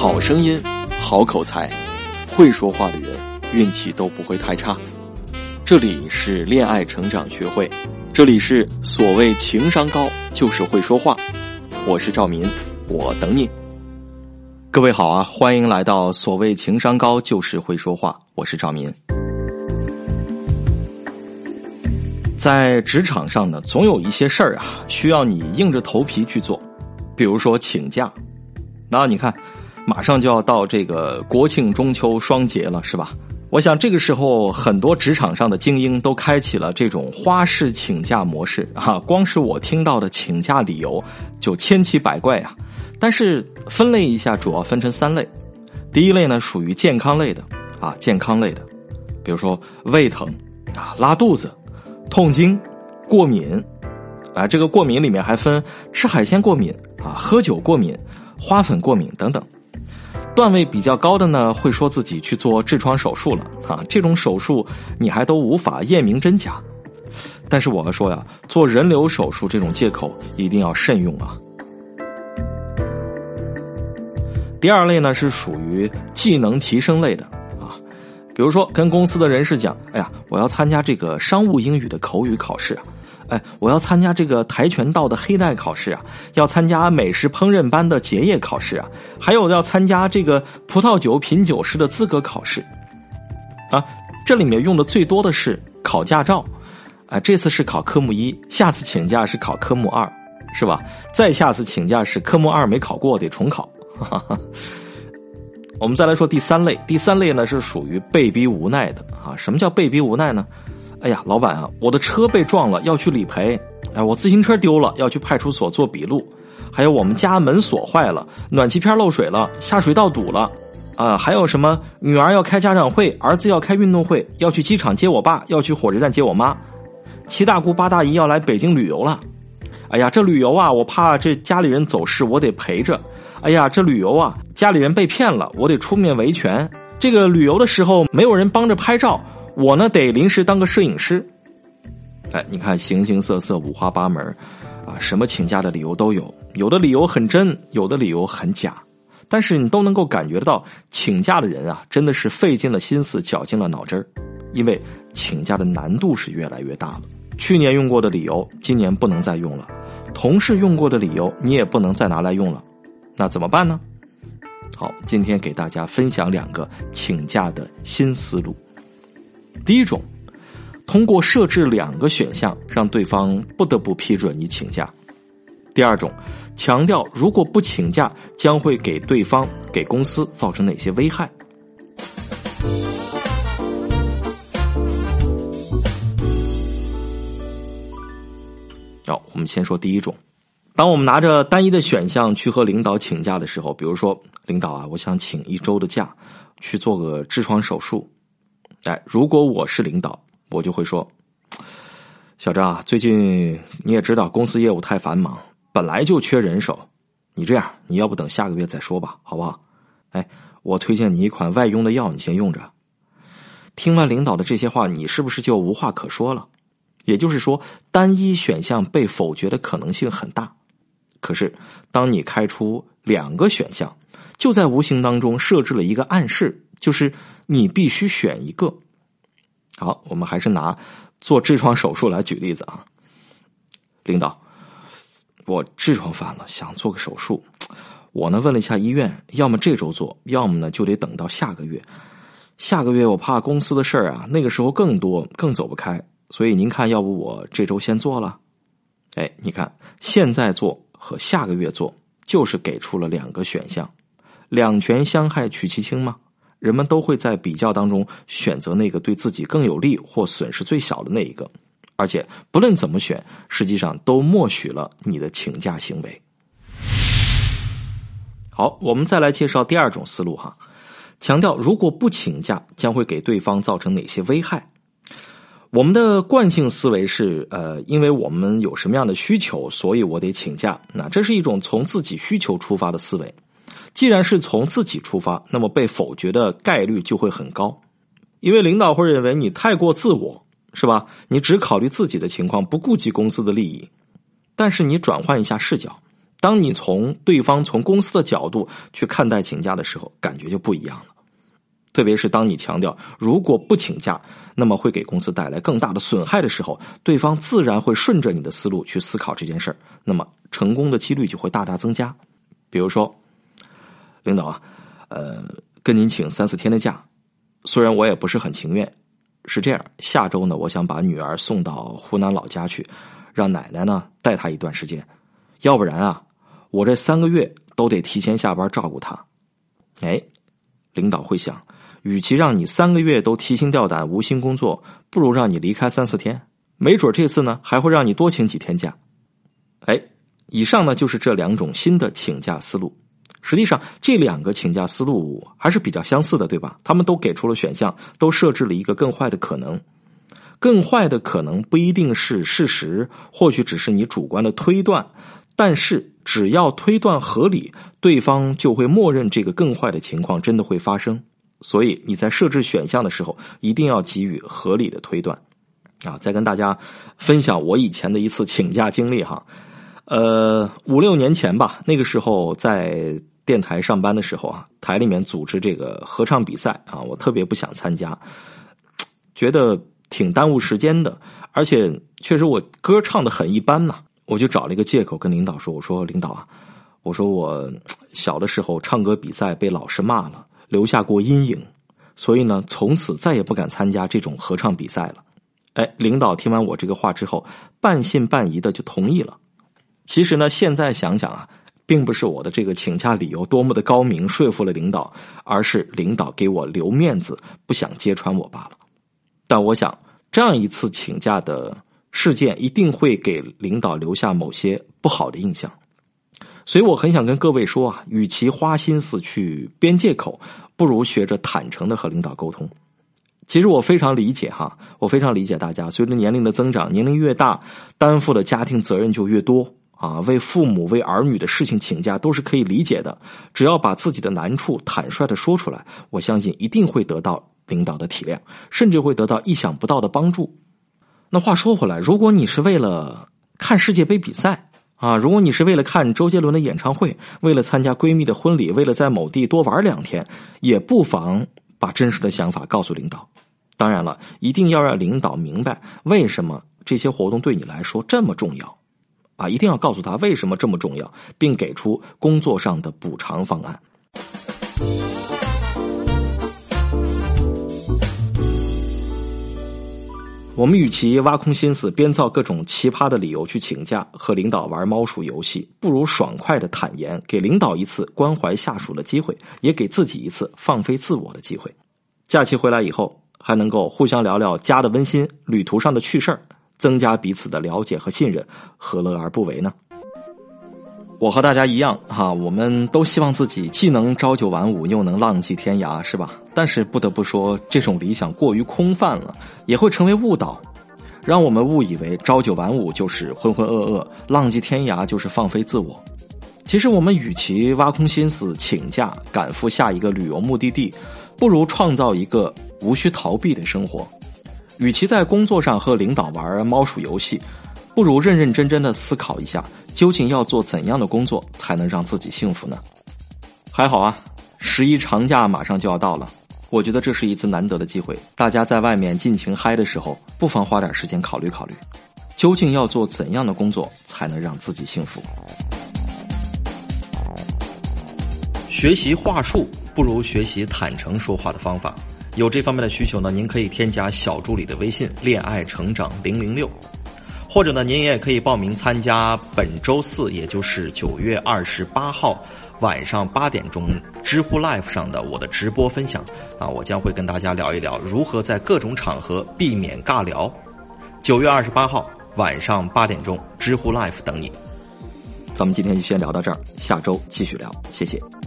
好声音，好口才，会说话的人运气都不会太差。这里是恋爱成长学会，这里是所谓情商高就是会说话。我是赵民，我等你。各位好啊，欢迎来到所谓情商高就是会说话。我是赵民。在职场上呢，总有一些事儿啊，需要你硬着头皮去做，比如说请假。那你看，马上就要到这个国庆中秋双节了，是吧？我想这个时候，很多职场上的精英都开启了这种花式请假模式啊。光是我听到的请假理由就千奇百怪啊。但是分类一下，主要分成三类。第一类呢，属于健康类的啊，健康类的，比如说胃疼啊、拉肚子、痛经、过敏啊。这个过敏里面还分吃海鲜过敏啊、喝酒过敏、花粉过敏等等。段位比较高的呢，会说自己去做痔疮手术了啊。这种手术你还都无法验明真假。但是我要说呀，做人流手术这种借口一定要慎用啊。第二类呢是属于技能提升类的啊，比如说跟公司的人事讲，哎呀，我要参加这个商务英语的口语考试啊，哎，我要参加这个跆拳道的黑带考试啊，要参加美食烹饪班的结业考试啊，还有要参加这个葡萄酒品酒师的资格考试啊，这里面用的最多的是考驾照，啊，这次是考科目一，下次请假是考科目二，是吧？再下次请假是科目二没考过，得重考。我们再来说第三类，第三类呢是属于被逼无奈的啊。什么叫被逼无奈呢？哎呀，老板啊，我的车被撞了，要去理赔。哎，我自行车丢了，要去派出所做笔录。还有我们家门锁坏了，暖气片漏水了，下水道堵了。啊，还有什么？女儿要开家长会，儿子要开运动会，要去机场接我爸，要去火车站接我妈。七大姑八大姨要来北京旅游了。哎呀，这旅游啊，我怕这家里人走失，我得陪着。哎呀，这旅游啊，家里人被骗了，我得出面维权。这个旅游的时候没有人帮着拍照，我呢得临时当个摄影师。哎，你看形形色色、五花八门，啊，什么请假的理由都有，有的理由很真，有的理由很假，但是你都能够感觉得到，请假的人啊，真的是费尽了心思，绞尽了脑汁儿，因为请假的难度是越来越大了。去年用过的理由，今年不能再用了；同事用过的理由，你也不能再拿来用了。那怎么办呢？好，今天给大家分享两个请假的新思路。第一种，通过设置两个选项，让对方不得不批准你请假；第二种，强调如果不请假，将会给对方、给公司造成哪些危害。好，我们先说第一种。当我们拿着单一的选项去和领导请假的时候，比如说，领导啊，我想请一周的假，去做个痔疮手术。哎，如果我是领导，我就会说，小张啊，最近你也知道公司业务太繁忙，本来就缺人手，你这样，你要不等下个月再说吧，好不好？哎，我推荐你一款外用的药，你先用着。听完领导的这些话，你是不是就无话可说了？也就是说，单一选项被否决的可能性很大。可是，当你开出两个选项，就在无形当中设置了一个暗示，就是你必须选一个。好，我们还是拿做痔疮手术来举例子啊。领导，我痔疮犯了，想做个手术。我呢问了一下医院，要么这周做，要么呢就得等到下个月。下个月我怕公司的事儿啊，那个时候更多，更走不开。所以您看，要不我这周先做了？哎，你看现在做。和下个月做，就是给出了两个选项，两全相害取其轻吗？人们都会在比较当中选择那个对自己更有利或损失最小的那一个，而且不论怎么选，实际上都默许了你的请假行为。好，我们再来介绍第二种思路哈，强调如果不请假，将会给对方造成哪些危害。我们的惯性思维是，呃，因为我们有什么样的需求，所以我得请假。那这是一种从自己需求出发的思维。既然是从自己出发，那么被否决的概率就会很高，因为领导会认为你太过自我，是吧？你只考虑自己的情况，不顾及公司的利益。但是你转换一下视角，当你从对方从公司的角度去看待请假的时候，感觉就不一样了。特别是当你强调如果不请假，那么会给公司带来更大的损害的时候，对方自然会顺着你的思路去思考这件事儿，那么成功的几率就会大大增加。比如说，领导啊，呃，跟您请三四天的假，虽然我也不是很情愿。是这样，下周呢，我想把女儿送到湖南老家去，让奶奶呢带她一段时间，要不然啊，我这三个月都得提前下班照顾她。哎，领导会想，与其让你三个月都提心吊胆、无心工作，不如让你离开三四天，没准这次呢还会让你多请几天假。哎，以上呢就是这两种新的请假思路。实际上，这两个请假思路还是比较相似的，对吧？他们都给出了选项，都设置了一个更坏的可能。更坏的可能不一定是事实，或许只是你主观的推断。但是，只要推断合理，对方就会默认这个更坏的情况真的会发生。所以，你在设置选项的时候，一定要给予合理的推断。啊，再跟大家分享我以前的一次请假经历哈。呃，五六年前吧，那个时候在。电台上班的时候啊，台里面组织这个合唱比赛啊，我特别不想参加，觉得挺耽误时间的，而且确实我歌唱的很一般呐，我就找了一个借口跟领导说：“我说领导啊，我说我小的时候唱歌比赛被老师骂了，留下过阴影，所以呢，从此再也不敢参加这种合唱比赛了。”哎，领导听完我这个话之后，半信半疑的就同意了。其实呢，现在想想啊。并不是我的这个请假理由多么的高明，说服了领导，而是领导给我留面子，不想揭穿我罢了。但我想，这样一次请假的事件一定会给领导留下某些不好的印象，所以我很想跟各位说啊，与其花心思去编借口，不如学着坦诚的和领导沟通。其实我非常理解哈，我非常理解大家，随着年龄的增长，年龄越大，担负的家庭责任就越多。啊，为父母、为儿女的事情请假都是可以理解的。只要把自己的难处坦率的说出来，我相信一定会得到领导的体谅，甚至会得到意想不到的帮助。那话说回来，如果你是为了看世界杯比赛啊，如果你是为了看周杰伦的演唱会，为了参加闺蜜的婚礼，为了在某地多玩两天，也不妨把真实的想法告诉领导。当然了，一定要让领导明白为什么这些活动对你来说这么重要。啊，一定要告诉他为什么这么重要，并给出工作上的补偿方案。我们与其挖空心思编造各种奇葩的理由去请假和领导玩猫鼠游戏，不如爽快的坦言，给领导一次关怀下属的机会，也给自己一次放飞自我的机会。假期回来以后，还能够互相聊聊家的温馨、旅途上的趣事儿。增加彼此的了解和信任，何乐而不为呢？我和大家一样哈，我们都希望自己既能朝九晚五，又能浪迹天涯，是吧？但是不得不说，这种理想过于空泛了，也会成为误导，让我们误以为朝九晚五就是浑浑噩噩，浪迹天涯就是放飞自我。其实，我们与其挖空心思请假赶赴下一个旅游目的地，不如创造一个无需逃避的生活。与其在工作上和领导玩猫鼠游戏，不如认认真真的思考一下，究竟要做怎样的工作才能让自己幸福呢？还好啊，十一长假马上就要到了，我觉得这是一次难得的机会。大家在外面尽情嗨的时候，不妨花点时间考虑考虑，究竟要做怎样的工作才能让自己幸福？学习话术不如学习坦诚说话的方法。有这方面的需求呢，您可以添加小助理的微信“恋爱成长零零六”，或者呢，您也可以报名参加本周四，也就是九月二十八号晚上八点钟知乎 Live 上的我的直播分享啊，我将会跟大家聊一聊如何在各种场合避免尬聊。九月二十八号晚上八点钟知乎 Live 等你。咱们今天就先聊到这儿，下周继续聊，谢谢。